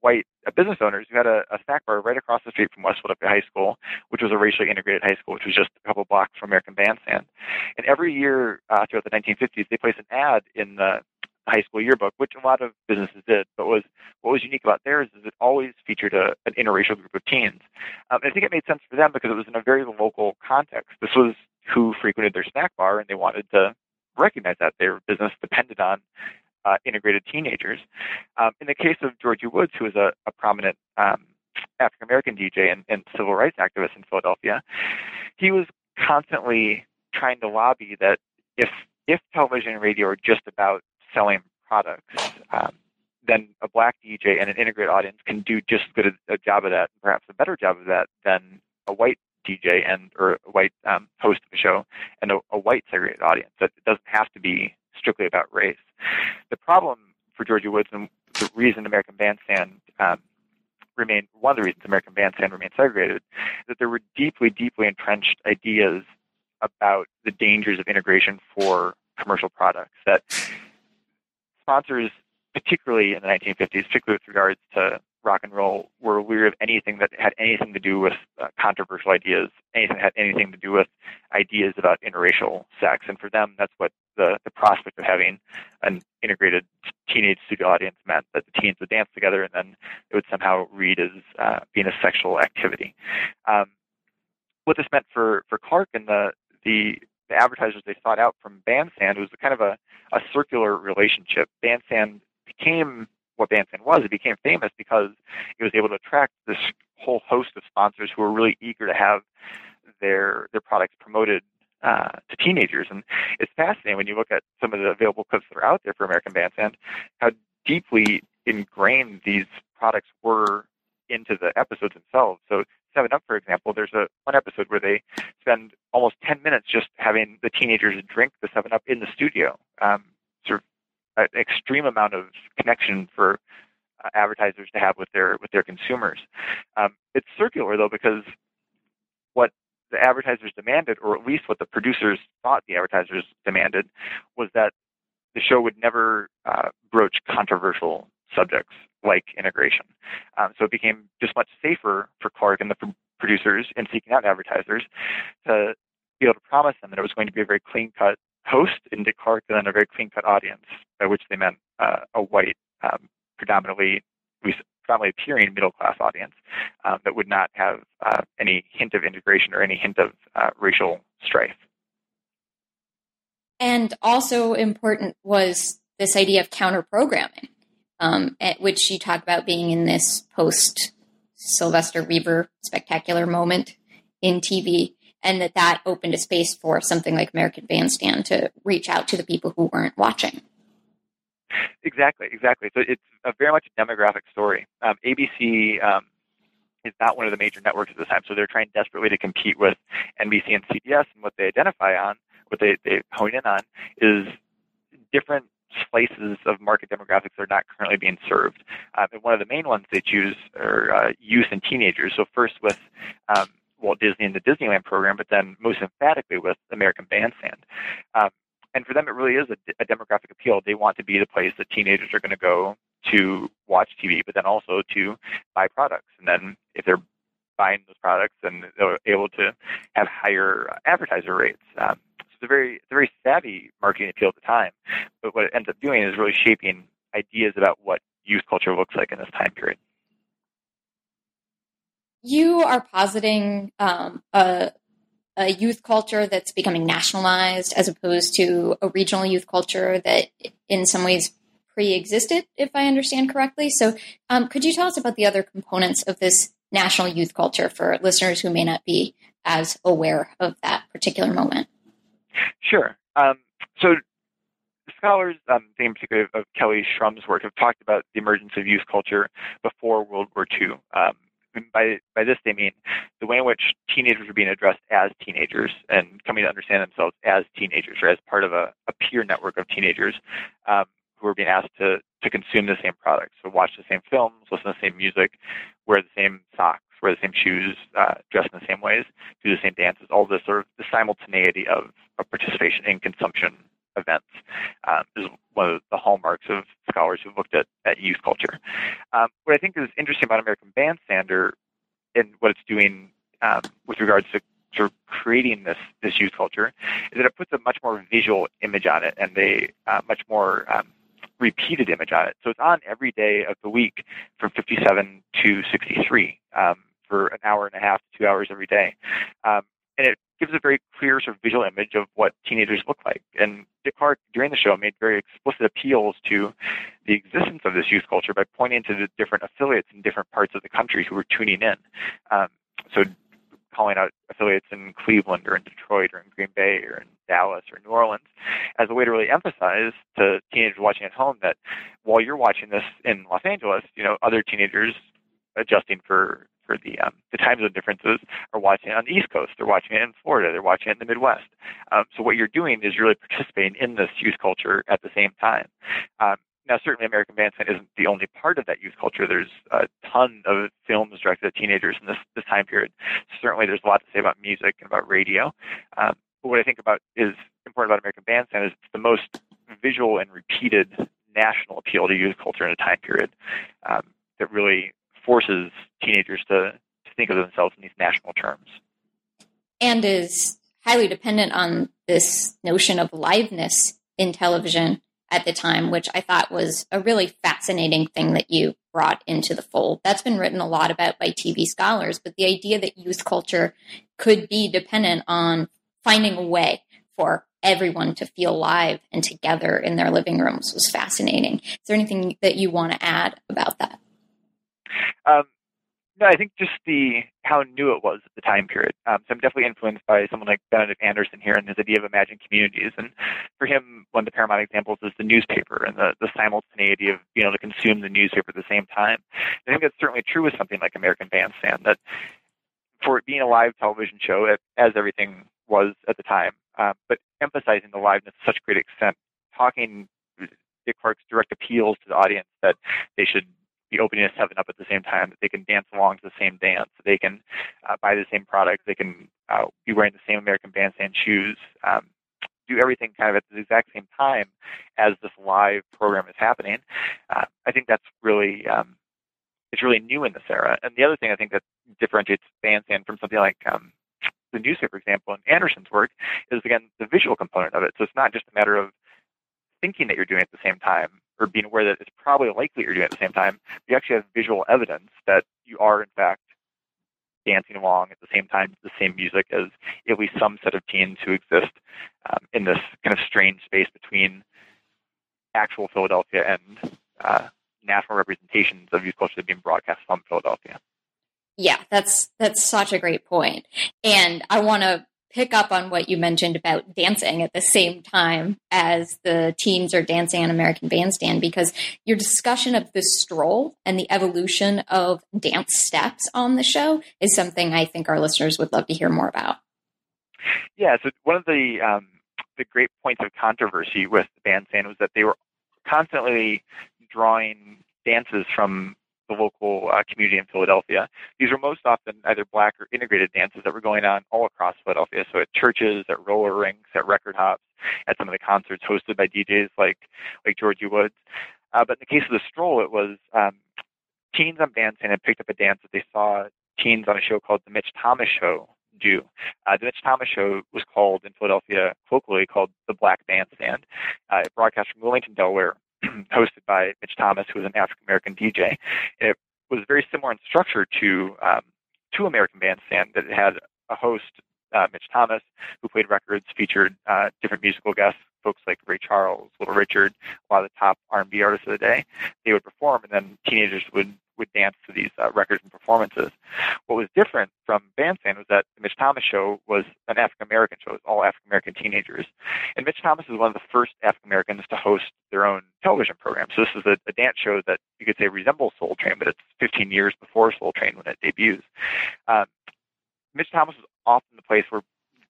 Speaker 2: white uh, business owners who had a, a snack bar right across the street from West Philadelphia High School, which was a racially integrated high school, which was just a couple blocks from American Bandstand. And every year uh, throughout the 1950s, they placed an ad in the high school yearbook, which a lot of businesses did. But was what was unique about theirs is it always featured a, an interracial group of teens. Um, I think it made sense for them because it was in a very local context. This was who frequented their snack bar, and they wanted to recognize that their business depended on uh, integrated teenagers. Um, in the case of Georgie Woods, who was a, a prominent um, African American DJ and, and civil rights activist in Philadelphia, he was constantly trying to lobby that if if television and radio are just about selling products, um, then a black DJ and an integrated audience can do just as good a, a job of that, perhaps a better job of that than a white DJ and or a white um, host of a show and a, a white segregated audience. That it doesn't have to be strictly about race. The problem for Georgie Woods and the reason American Bandstand um, remained one of the reasons American Bandstand remained segregated is that there were deeply, deeply entrenched ideas about the dangers of integration for commercial products that sponsors, particularly in the 1950s, particularly with regards to rock and roll, were weary of anything that had anything to do with uh, controversial ideas, anything that had anything to do with ideas about interracial sex. And for them, that's what the, the prospect of having an integrated teenage studio audience meant that the teens would dance together and then it would somehow read as uh, being a sexual activity. Um, what this meant for, for Clark and the, the, the advertisers they sought out from Bandstand was kind of a, a circular relationship. Bandstand became what Bandstand was. It became famous because it was able to attract this whole host of sponsors who were really eager to have their their products promoted uh, to teenagers. And it's fascinating when you look at some of the available clips that are out there for American Bandstand, how deeply ingrained these products were into the episodes themselves. So Seven Up, for example, there's a one episode where they spend almost ten minutes just having the teenagers drink the Seven Up in the studio. Um, sort of an extreme amount of connection for uh, advertisers to have with their with their consumers. Um, it's circular though because what the advertisers demanded, or at least what the producers thought the advertisers demanded, was that the show would never uh, broach controversial subjects like integration. Um, so it became just much safer for Clark and the p- producers in seeking out advertisers to be able to promise them that it was going to be a very clean cut host in Clark and then a very clean cut audience, by which they meant uh, a white, um, predominantly predominantly appearing middle class audience um, that would not have uh, any hint of integration or any hint of uh, racial strife.
Speaker 1: And also important was this idea of counter programming, um, which you talk about being in this post Sylvester Weaver spectacular moment in TV, and that that opened a space for something like American Bandstand to reach out to the people who weren't watching.
Speaker 2: Exactly, exactly. So it's a very much a demographic story. Um, ABC um, is not one of the major networks at this time, so they're trying desperately to compete with NBC and CBS. And what they identify on, what they, they hone in on, is different slices of market demographics that are not currently being served. Um, and one of the main ones they choose are uh, youth and teenagers. So first with um, Walt Disney and the Disneyland program, but then most emphatically with American Bandstand. Um, and for them, it really is a, a demographic appeal. They want to be the place that teenagers are going to go to watch TV, but then also to buy products. And then if they're buying those products, then they're able to have higher advertiser rates. Um, so it's a very, it's a very savvy marketing appeal at the time. But what it ends up doing is really shaping ideas about what youth culture looks like in this time period.
Speaker 1: You are positing um, a a youth culture that's becoming nationalized as opposed to a regional youth culture that in some ways pre-existed if i understand correctly so um, could you tell us about the other components of this national youth culture for listeners who may not be as aware of that particular moment?
Speaker 2: Sure. Um, so scholars, um, in particular of Kelly Schrum's work, have talked about the emergence of youth culture before World War II. Um, by by this they mean the way in which teenagers are being addressed as teenagers and coming to understand themselves as teenagers or as part of a, a peer network of teenagers um, who are being asked to to consume the same products, so watch the same films, listen to the same music, wear the same socks, wear the same shoes, uh, dress in the same ways, do the same dances. All this sort of the simultaneity of, of participation in consumption events um, is one of the hallmarks of scholars who've looked at, at youth culture. Um, what I think is interesting about American Bandstander and what it's doing um, with regards to sort of creating this this youth culture is that it puts a much more visual image on it and a uh, much more um, repeated image on it. So it's on every day of the week from 57 to 63 um, for an hour and a half to two hours every day. Um, and it gives a very clear sort of visual image of what teenagers look like. And Clark, during the show, made very explicit appeals to the existence of this youth culture by pointing to the different affiliates in different parts of the country who were tuning in. Um, so calling out affiliates in Cleveland or in Detroit or in Green Bay or in Dallas or New Orleans as a way to really emphasize to teenagers watching at home that while you're watching this in Los Angeles, you know, other teenagers adjusting for for the um, the time zone differences are watching it on the East Coast. They're watching it in Florida. They're watching it in the Midwest. Um, so what you're doing is really participating in this youth culture at the same time. Um, now, certainly, American Bandstand isn't the only part of that youth culture. There's a ton of films directed at teenagers in this this time period. Certainly, there's a lot to say about music and about radio. Um, but what I think about is important about American Bandstand is it's the most visual and repeated national appeal to youth culture in a time period um, that really forces teenagers to, to think of themselves in these national terms.
Speaker 1: And is highly dependent on this notion of liveness in television at the time, which I thought was a really fascinating thing that you brought into the fold. That's been written a lot about by TV scholars, but the idea that youth culture could be dependent on finding a way for everyone to feel live and together in their living rooms was fascinating. Is there anything that you want to add about that?
Speaker 2: Um, no, I think just the how new it was at the time period. Um, so I'm definitely influenced by someone like Benedict Anderson here and his idea of imagined communities. And for him, one of the paramount examples is the newspaper and the, the simultaneity of being able to consume the newspaper at the same time. I think that's certainly true with something like American Bandstand. That for it being a live television show, as everything was at the time, uh, but emphasizing the liveness to such great extent, talking Dick Clark's direct appeals to the audience that they should be opening a 7 Up at the same time, that they can dance along to the same dance, they can uh, buy the same product, they can uh, be wearing the same American Bandstand shoes, um, do everything kind of at the exact same time as this live program is happening. Uh, I think that's really um, it's really new in this era. And the other thing I think that differentiates Bandstand from something like um, the newspaper example in Anderson's work is again the visual component of it. So it's not just a matter of thinking that you're doing it at the same time or being aware that it's probably likely you're doing it at the same time, you actually have visual evidence that you are in fact dancing along at the same time to the same music as at least some set of teens who exist um, in this kind of strange space between actual Philadelphia and uh, national representations of youth culture being broadcast from Philadelphia.
Speaker 1: Yeah, that's that's such a great point. And I want to pick up on what you mentioned about dancing at the same time as the teens are dancing on American Bandstand because your discussion of the stroll and the evolution of dance steps on the show is something I think our listeners would love to hear more about.
Speaker 2: Yeah, so one of the um, the great points of controversy with the bandstand was that they were constantly drawing dances from the local uh, community in Philadelphia. These were most often either black or integrated dances that were going on all across Philadelphia. So at churches, at roller rinks, at record hops, at some of the concerts hosted by DJs like like Georgie Woods. Uh, but in the case of the stroll, it was um, teens on bandstand had picked up a dance that they saw teens on a show called the Mitch Thomas Show do. Uh, the Mitch Thomas Show was called in Philadelphia colloquially called the Black Bandstand. Uh, it broadcast from Wilmington, Delaware, hosted by Mitch Thomas, who was an African American DJ. It was very similar in structure to um, to American Bandstand that it had a host, uh, Mitch Thomas, who played records, featured uh, different musical guests, folks like Ray Charles, Little Richard, a lot of the top R&B artists of the day. They would perform, and then teenagers would would dance to these uh, records and performances. What was different from Bandstand was that the Mitch Thomas show was an African American show. It was all African American teenagers. And Mitch Thomas is one of the first African Americans to host their own television program. So this is a, a, dance show that you could say resembles Soul Train, but it's 15 years before Soul Train when it debuts. Um, Mitch Thomas was often the place where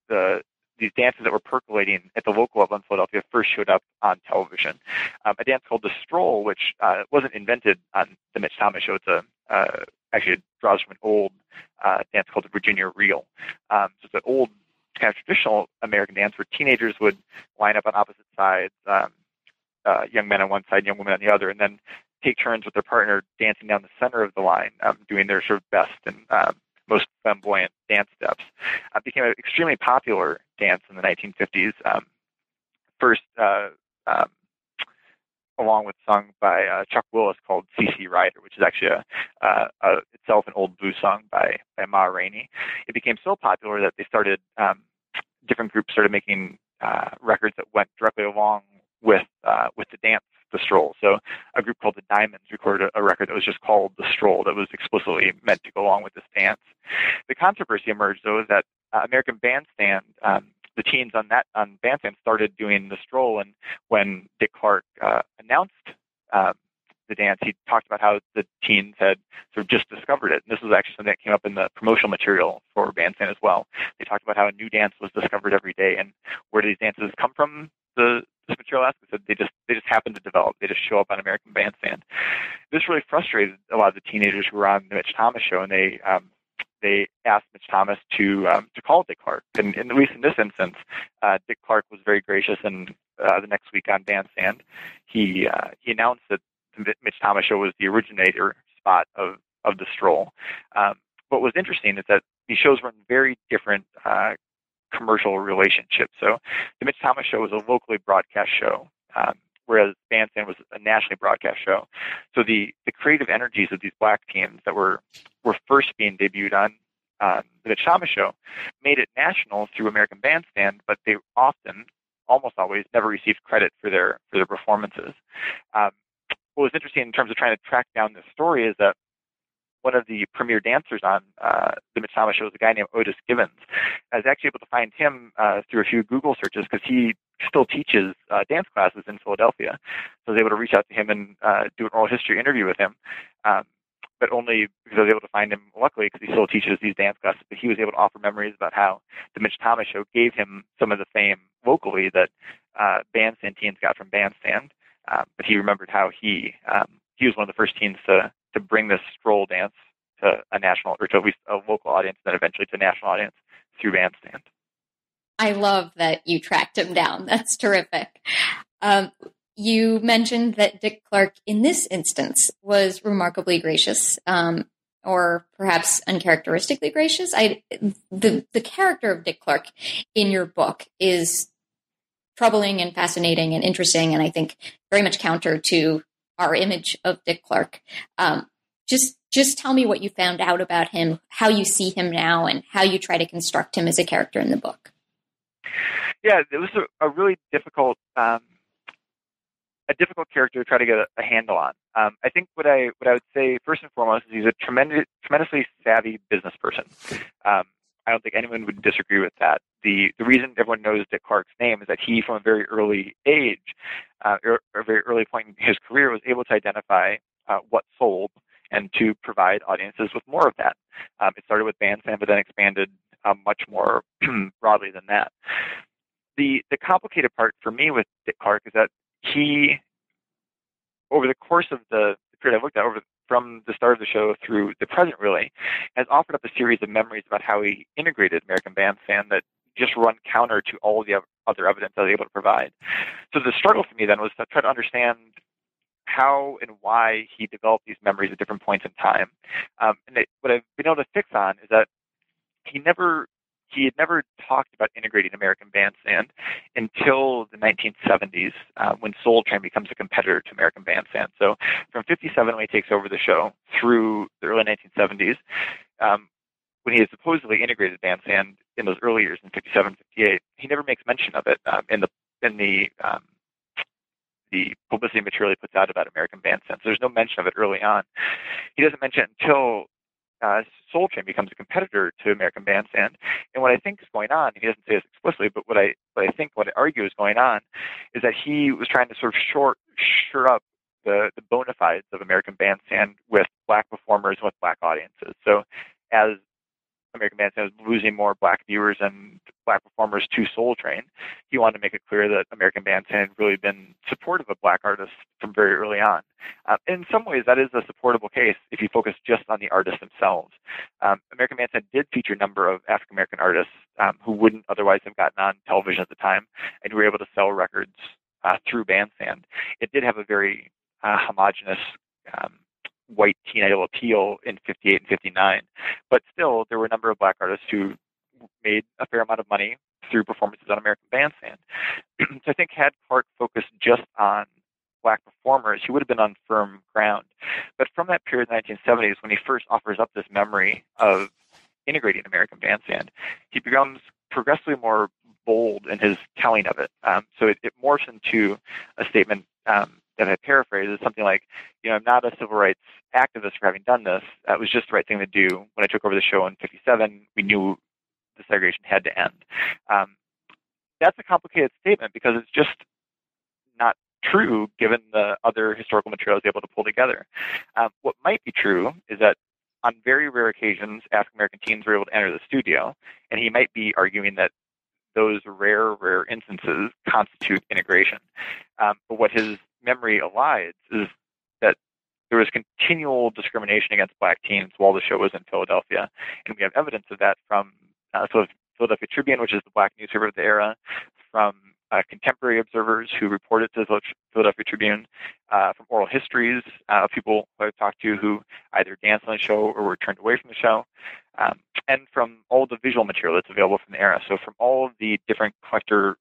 Speaker 2: the these dances that were percolating at the local level in Philadelphia first showed up on television. Um, a dance called the Stroll, which uh, wasn't invented on the Mitch Thomas show. It's a uh, actually it draws from an old uh, dance called the Virginia Reel. Um, so it's an old kind of traditional American dance where teenagers would line up on opposite sides, um, uh, young men on one side, young women on the other, and then take turns with their partner dancing down the center of the line, um, doing their sort of best and um, most flamboyant dance steps. Uh, became an extremely popular dance in the 1950s. Um, first, uh, um, along with sung by uh, Chuck Willis called CC Rider, which is actually a, uh, a, itself an old blues song by, by Ma Rainey. It became so popular that they started, um, different groups started making uh, records that went directly along with uh, with the dance the stroll. So a group called the Diamonds recorded a, record that was just called the stroll that was explicitly meant to go along with this dance. The controversy emerged though that uh, American Bandstand, um, the teens on that on Bandstand started doing the stroll, and when Dick Clark uh, announced um, the dance, he talked about how the teens had sort of just discovered it. And this was actually something that came up in the promotional material for Bandstand as well. They talked about how a new dance was discovered every day, and where do these dances come from? The this material aspect that they just they just happen to develop. They just show up on American Bandstand. This really frustrated a lot of the teenagers who were on the Mitch Thomas show, and they um, they asked Mitch Thomas to um, to call Dick Clark. And, and, at least in this instance, uh, Dick Clark was very gracious. And uh, the next week on Bandstand, he uh, he announced that the Mitch Thomas show was the originator spot of of the stroll. Um, what was interesting is that these shows were in very different uh, commercial relationship. So the Mitch Thomas show was a locally broadcast show, um, whereas Bandstand was a nationally broadcast show. So the, the creative energies of these black teams that were were first being debuted on um, the Mitch Thomas show made it national through American Bandstand, but they often, almost always, never received credit for their for their performances. Um, what was interesting in terms of trying to track down this story is that one of the premier dancers on uh, the Mitch Thomas show is a guy named Otis Gibbons. I was actually able to find him uh, through a few Google searches because he still teaches uh, dance classes in Philadelphia. So I was able to reach out to him and uh, do an oral history interview with him. Um, but only because I was able to find him, luckily, because he still teaches these dance classes. But he was able to offer memories about how the Mitch Thomas show gave him some of the fame locally that uh, bandstand teens got from bandstand. Um, but he remembered how he um, he was one of the first teens to to bring this stroll dance to a national or to at least a local audience, then eventually to a national audience through Bandstand.
Speaker 1: I love that you tracked him down. That's terrific. Um, you mentioned that Dick Clark, in this instance, was remarkably gracious, um, or perhaps uncharacteristically gracious. I the the character of Dick Clark in your book is troubling and fascinating and interesting, and I think very much counter to our image of Dick Clark. Um, just just tell me what you found out about him, how you see him now, and how you try to construct him as a character in the book.
Speaker 2: Yeah, it was a, a really difficult um, a difficult character to try to get a, a handle on. Um, I think what I what I would say first and foremost is he's a tremendous, tremendously savvy business person. Um, I don't think anyone would disagree with that. The the reason everyone knows Dick Clark's name is that he, from a very early age, uh, or a very early point in his career, was able to identify uh, what sold and to provide audiences with more of that. Um, it started with Bandstand, but then expanded uh, much more broadly than that. The the complicated part for me with Dick Clark is that he, over the course of the period I've looked at, over from the start of the show through the present, really, has offered up a series of memories about how he integrated American Bandstand that just run counter to all the other evidence I was able to provide. So the struggle for me then was to try to understand how and why he developed these memories at different points in time. Um, and it, what I've been able to fix on is that he never he had never talked about integrating American Bandstand until the 1970s, uh, when Soul Train becomes a competitor to American Bandstand. So from 57 when he takes over the show through the early 1970s, um, when he had supposedly integrated Bandstand in those early years in 57, 58, he never makes mention of it um, in the in the um, the publicity material he puts out about American Bandstand. So there's no mention of it early on. He doesn't mention it until uh, Soul Train becomes a competitor to American Bandstand. And what I think is going on, he doesn't say this explicitly, but what I what I think, what I argue is going on, is that he was trying to sort of short sure up the the bona fides of American Bandstand with black performers with black audiences. So as American Bandstand was losing more black viewers and black performers to Soul Train, he wanted to make it clear that American Bandstand had really been supportive of black artists from very early on. Uh, in some ways, that is a supportable case if you focus just on the artists themselves. Um, American Bandstand did feature a number of African American artists um, who wouldn't otherwise have gotten on television at the time and were able to sell records uh, through Bandstand. It did have a very uh, homogenous um, white teen idol appeal in 58 and 59. But still, there were a number of black artists who made a fair amount of money through performances on American Bandstand. so I think had Clark focused just on black performers, he would have been on firm ground. But from that period in the 1970s, when he first offers up this memory of integrating American Bandstand, he becomes progressively more bold in his telling of it. Um, so it, it morphs into a statement um, that I paraphrase is something like, you know, I'm not a civil rights activist for having done this. That was just the right thing to do. When I took over the show in 57, we knew the segregation had to end. Um, that's a complicated statement because it's just not true given the other historical material materials able to pull together. Um, what might be true is that on very rare occasions, African American teens were able to enter the studio, and he might be arguing that those rare, rare instances constitute integration. Um, but what his memory elides is that there was continual discrimination against black teens while the show was in Philadelphia, and we have evidence of that from uh, so Philadelphia Tribune, which is the black newspaper of the era, from uh, contemporary observers who reported to the Philadelphia Tribune, uh, from oral histories uh, of people who I've talked to who either danced on the show or were turned away from the show, um, and from all the visual material that's available from the era. So from all of the different collector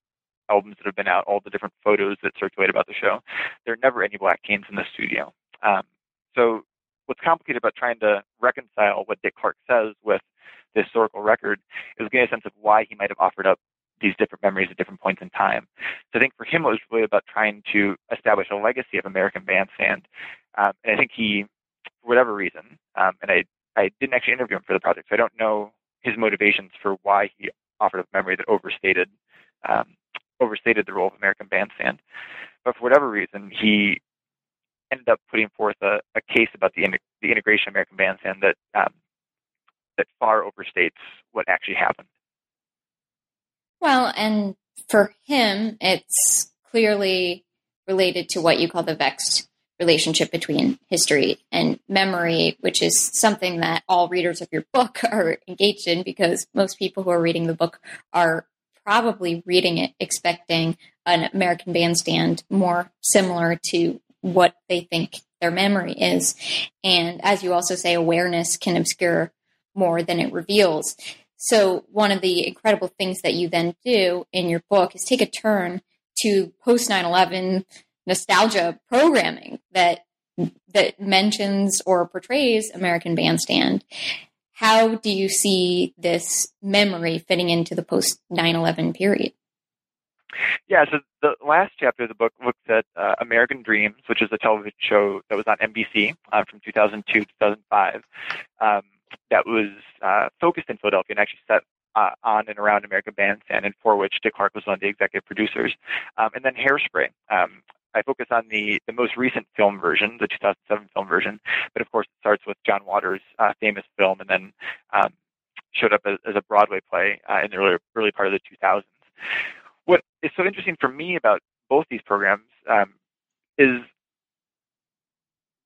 Speaker 2: albums that have been out, all the different photos that circulate about the show, there are never any black teens in the studio. Um, so what's complicated about trying to reconcile what Dick Clark says with the historical record is getting a sense of why he might have offered up these different memories at different points in time. So I think for him it was really about trying to establish a legacy of American Bandstand. Um, and I think he, for whatever reason, um, and I, I didn't actually interview him for the project, so I don't know his motivations for why he offered up memory that overstated um, overstated the role of American Bandstand. But for whatever reason, he ended up putting forth a, a case about the, the integration of American Bandstand that um, that far overstates what actually happened.
Speaker 1: Well, and for him, it's clearly related to what you call the vexed relationship between history and memory, which is something that all readers of your book are engaged in because most people who are reading the book are probably reading it expecting an American bandstand more similar to what they think their memory is. And as you also say, awareness can obscure more than it reveals. So, one of the incredible things that you then do in your book is take a turn to post 9 11 nostalgia programming that that mentions or portrays American Bandstand how do you see this memory fitting into the post 9-11 period
Speaker 2: yeah so the last chapter of the book looks at uh, american dreams which is a television show that was on nbc uh, from 2002 to 2005 um, that was uh, focused in philadelphia and actually set uh, on and around American Bandstand, and for which Dick Clark was one of the executive producers. Um, and then Hairspray, um, I focus on the, the most recent film version, the 2007 film version, but of course it starts with John Waters' uh, famous film and then um, showed up as, as, a Broadway play uh, in the early, early part of the 2000s. What is so interesting for me about both these programs um, is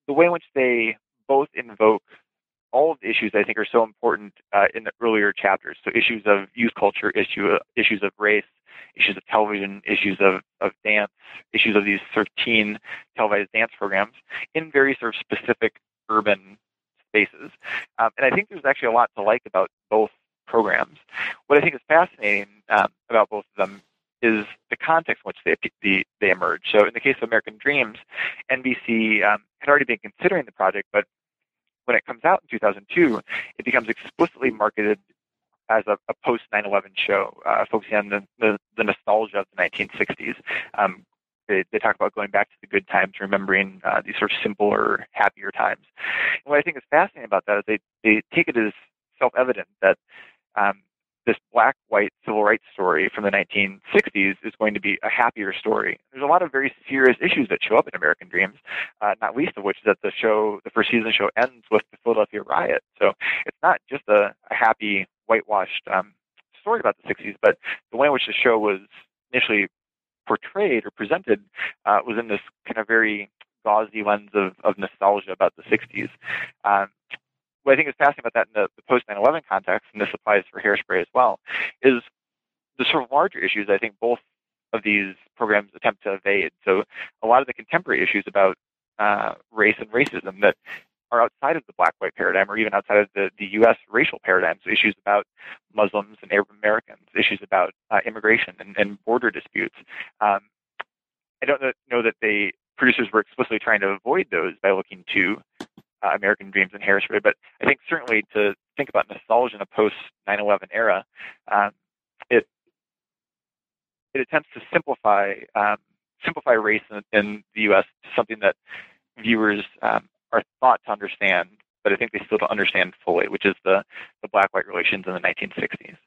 Speaker 2: the way in which they both invoke all of the issues I think are so important uh, in the earlier chapters. So issues of youth culture, issue, uh, issues of race, issues of television, issues of, of dance, issues of these 13 televised dance programs in very sort of specific urban spaces. Um, and I think there's actually a lot to like about both programs. What I think is fascinating um, about both of them is the context in which they, they, they emerge. So in the case of American Dreams, NBC um, had already been considering the project, but when it comes out in 2002, it becomes explicitly marketed as a, a post 9/11 show, uh, focusing on the, the, the, nostalgia of the 1960s. Um, they, they talk about going back to the good times, remembering uh, these sort of simpler, happier times. And what I think is fascinating about that is they, they take it as self-evident that um, this black white civil rights story from the 1960s is going to be a happier story. There's a lot of very serious issues that show up in American Dreams, uh, not least of which is that the show, the first season show ends with the Philadelphia riot. So it's not just a, a happy, whitewashed um, story about the 60s, but the way in which the show was initially portrayed or presented uh, was in this kind of very gauzy lens of, of nostalgia about the 60s. Um, what I think is fascinating about that in the, the post 9 11 context, and this applies for hairspray as well, is the sort of larger issues I think both of these programs attempt to evade. So a lot of the contemporary issues about uh, race and racism that are outside of the black white paradigm or even outside of the, the U.S. racial paradigms, so issues about Muslims and Arab Americans, issues about uh, immigration and, and, border disputes. Um, I don't know that the producers were explicitly trying to avoid those by looking to uh, American Dreams and Hairspray, but I think certainly to think about nostalgia in a post 9/11 era, um, it it attempts to simplify um, simplify race in, in, the U.S. to something that viewers um, are thought to understand, but I think they still don't understand fully, which is the the black-white relations in the 1960s.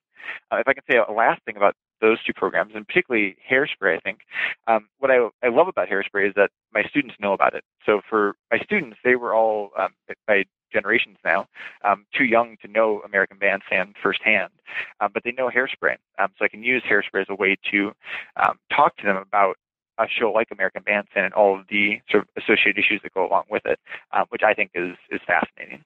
Speaker 2: Uh, if I can say a last thing about those two programs, and particularly Hairspray, I think um, what I, I love about Hairspray is that my students know about it. So for my students, they were all um, by generations now um, too young to know American Bandstand firsthand, um, but they know Hairspray. Um, so I can use Hairspray as a way to um, talk to them about a show like American Bandstand and all of the sort of associated issues that go along with it, um, which I think is is fascinating.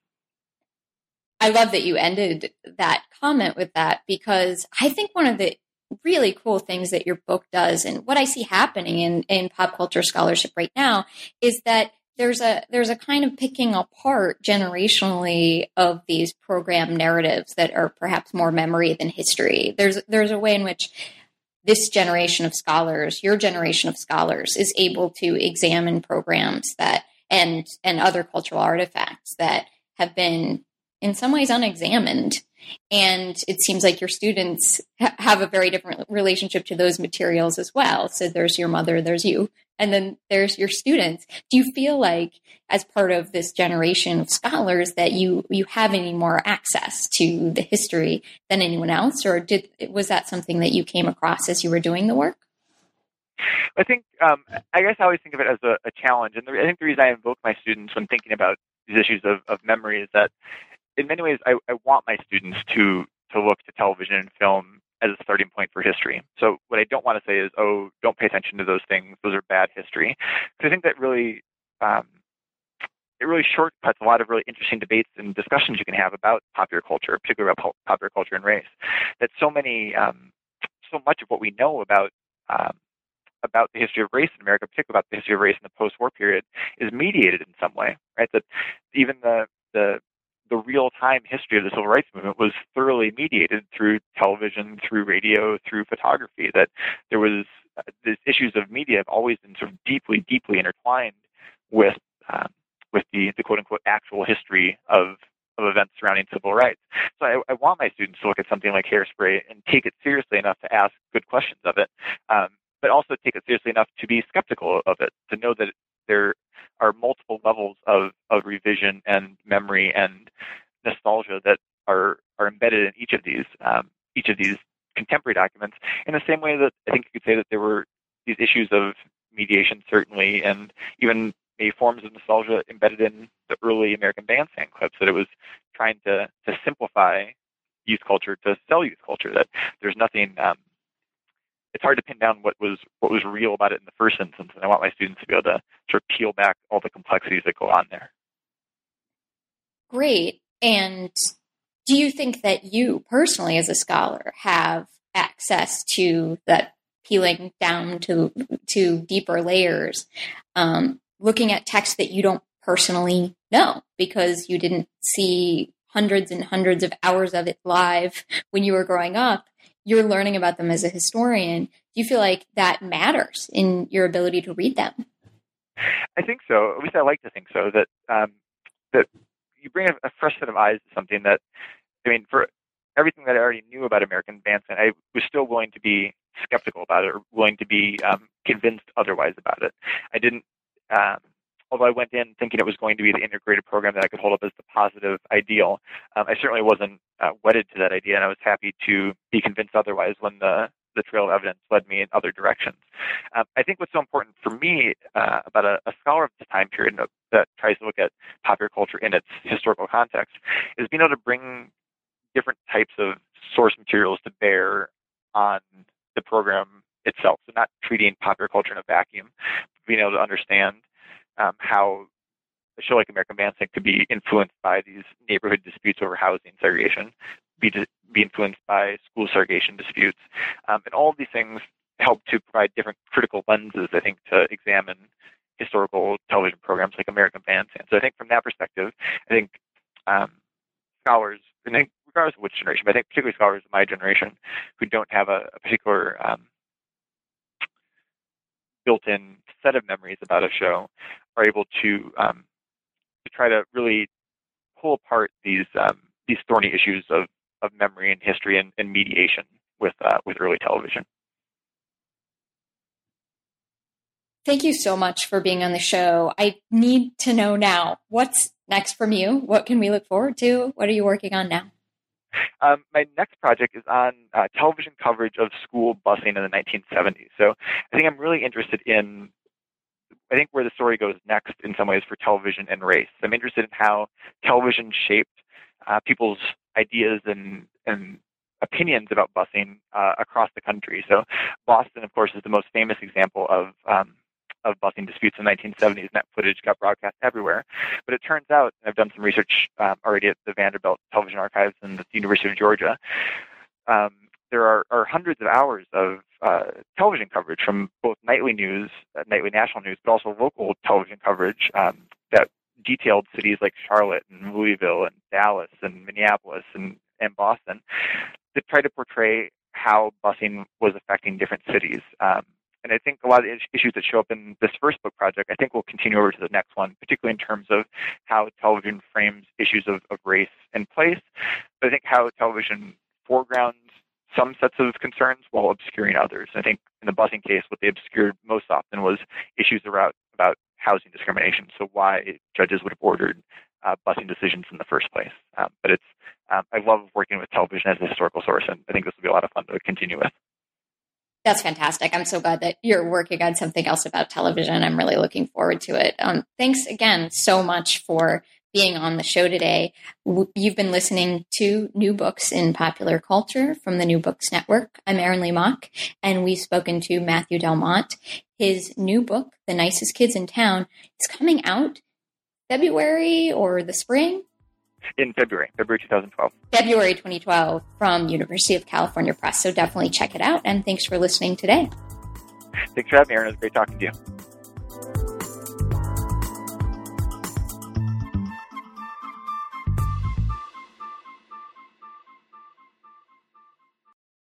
Speaker 1: I love that you ended that comment with that because I think one of the really cool things that your book does and what I see happening in, in pop culture scholarship right now is that there's a there's a kind of picking apart generationally of these program narratives that are perhaps more memory than history. There's there's a way in which this generation of scholars, your generation of scholars, is able to examine programs that and and other cultural artifacts that have been in some ways unexamined. And it seems like your students ha- have a very different relationship to those materials as well. So there's your mother, there's you, and then there's your students. Do you feel like, as part of this generation of scholars, that you you have any more access to the history than anyone else, or did was that something that you came across as you were doing the work?
Speaker 2: I think um, I guess I always think of it as a, a challenge, and the, I think the reason I invoke my students when thinking about these issues of, of memory is that in many ways, I, I want my students to to look to television and film as a starting point for history. So what I don't want to say is, oh, don't pay attention to those things; those are bad history. Because I think that really um, it really shortcuts a lot of really interesting debates and discussions you can have about popular culture, particularly about popular culture and race. That so many, um, so much of what we know about um, about the history of race in America, particularly about the history of race in the post-war period, is mediated in some way, right? That even the the the real time history of the civil rights movement was thoroughly mediated through television, through radio, through photography. That there was uh, these issues of media have always been sort of deeply, deeply intertwined with um, with the, the quote unquote actual history of of events surrounding civil rights. So I, I, want my students to look at something like hairspray and take it seriously enough to ask good questions of it, um, but also take it seriously enough to be skeptical of it, to know that there are multiple levels of, of revision and memory and nostalgia that are are embedded in each of these um, each of these contemporary documents. In the same way that I think you could say that there were these issues of mediation, certainly, and even maybe forms of nostalgia embedded in the early American Bandstand clips. That it was trying to to simplify youth culture to sell youth culture. That there's nothing um, it's hard to pin down what was what was real about it in the first instance, and I want my students to be able to sort of peel back all the complexities that go on there.
Speaker 1: Great. And do you think that you personally, as a scholar, have access to that peeling down to to deeper layers, um, looking at text that you don't personally know because you didn't see hundreds and hundreds of hours of it live when you were growing up you're learning about them as a historian. Do you feel like that matters in your ability to read them?
Speaker 2: I think so. At least I like to think so. That um, that you bring a, a, fresh set of eyes to something that, I mean, for everything that I already knew about American Bandstand, I was still willing to be skeptical about it or willing to be um, convinced otherwise about it. I didn't. Um, although I went in thinking it was going to be the integrated program that I could hold up as the positive ideal, um, I certainly wasn't uh, wedded to that idea, and I was happy to be convinced otherwise when the the trail of evidence led me in other directions. Um, I think what's so important for me uh, about a, a, scholar of this time period that tries to look at popular culture in its historical context is being able to bring different types of source materials to bear on the program itself. So not treating popular culture in a vacuum, being able to understand um, how a show like American Bandstand could be influenced by these neighborhood disputes over housing segregation, be, be influenced by school segregation disputes. Um, and all of these things help to provide different critical lenses, I think, to examine historical television programs like American Bandstand. So I think from that perspective, I think um, scholars, and I think regardless of which generation, but I think particularly scholars of my generation who don't have a, a particular um, built-in set of memories about a show are able to um, to try to really pull apart these um, these thorny issues of of memory and history and, and mediation with uh, with early television.
Speaker 1: Thank you so much for being on the show. I need to know now what's next from you. What can we look forward to? What are you working on now?
Speaker 2: Um, my next project is on uh, television coverage of school busing in the 1970s. So I think I'm really interested in I think where the story goes next in some ways for television and race. I'm interested in how television shaped uh, people's ideas and and opinions about busing uh, across the country. So Boston, of course, is the most famous example of um, of busing disputes in the 1970s, and that footage got broadcast everywhere. But it turns out, I've done some research um, already at the Vanderbilt Television Archives and the University of Georgia. Um, there are, are, hundreds of hours of uh, television coverage from both nightly news, uh, nightly national news, but also local television coverage um, that detailed cities like Charlotte and Louisville and Dallas and Minneapolis and, and Boston to try to portray how busing was affecting different cities. Um, and I think a lot of the issues that show up in this first book project, I think will continue over to the next one, particularly in terms of how television frames issues of, of race and place. But I think how television foregrounds some sets of concerns while obscuring others. I think in the busing case, what they obscured most often was issues about, about housing discrimination. So why judges would have ordered uh, busing decisions in the first place. Um, but it's um, I love working with television as a historical source, and I think this will be a lot of fun to continue with.
Speaker 1: That's fantastic. I'm so glad that you're working on something else about television. I'm really looking forward to it. Um, thanks again so much for being on the show today. You've been listening to New Books in Popular Culture from the New Books Network. I'm Erin Lee Mock, and we've spoken to Matthew Delmont. His new book, The Nicest Kids in Town, is coming out February or the spring?
Speaker 2: In February, February 2012.
Speaker 1: February 2012 from University of California Press. So definitely check it out. And thanks for listening today.
Speaker 2: Thanks for having me, Erin. It was great talking to you.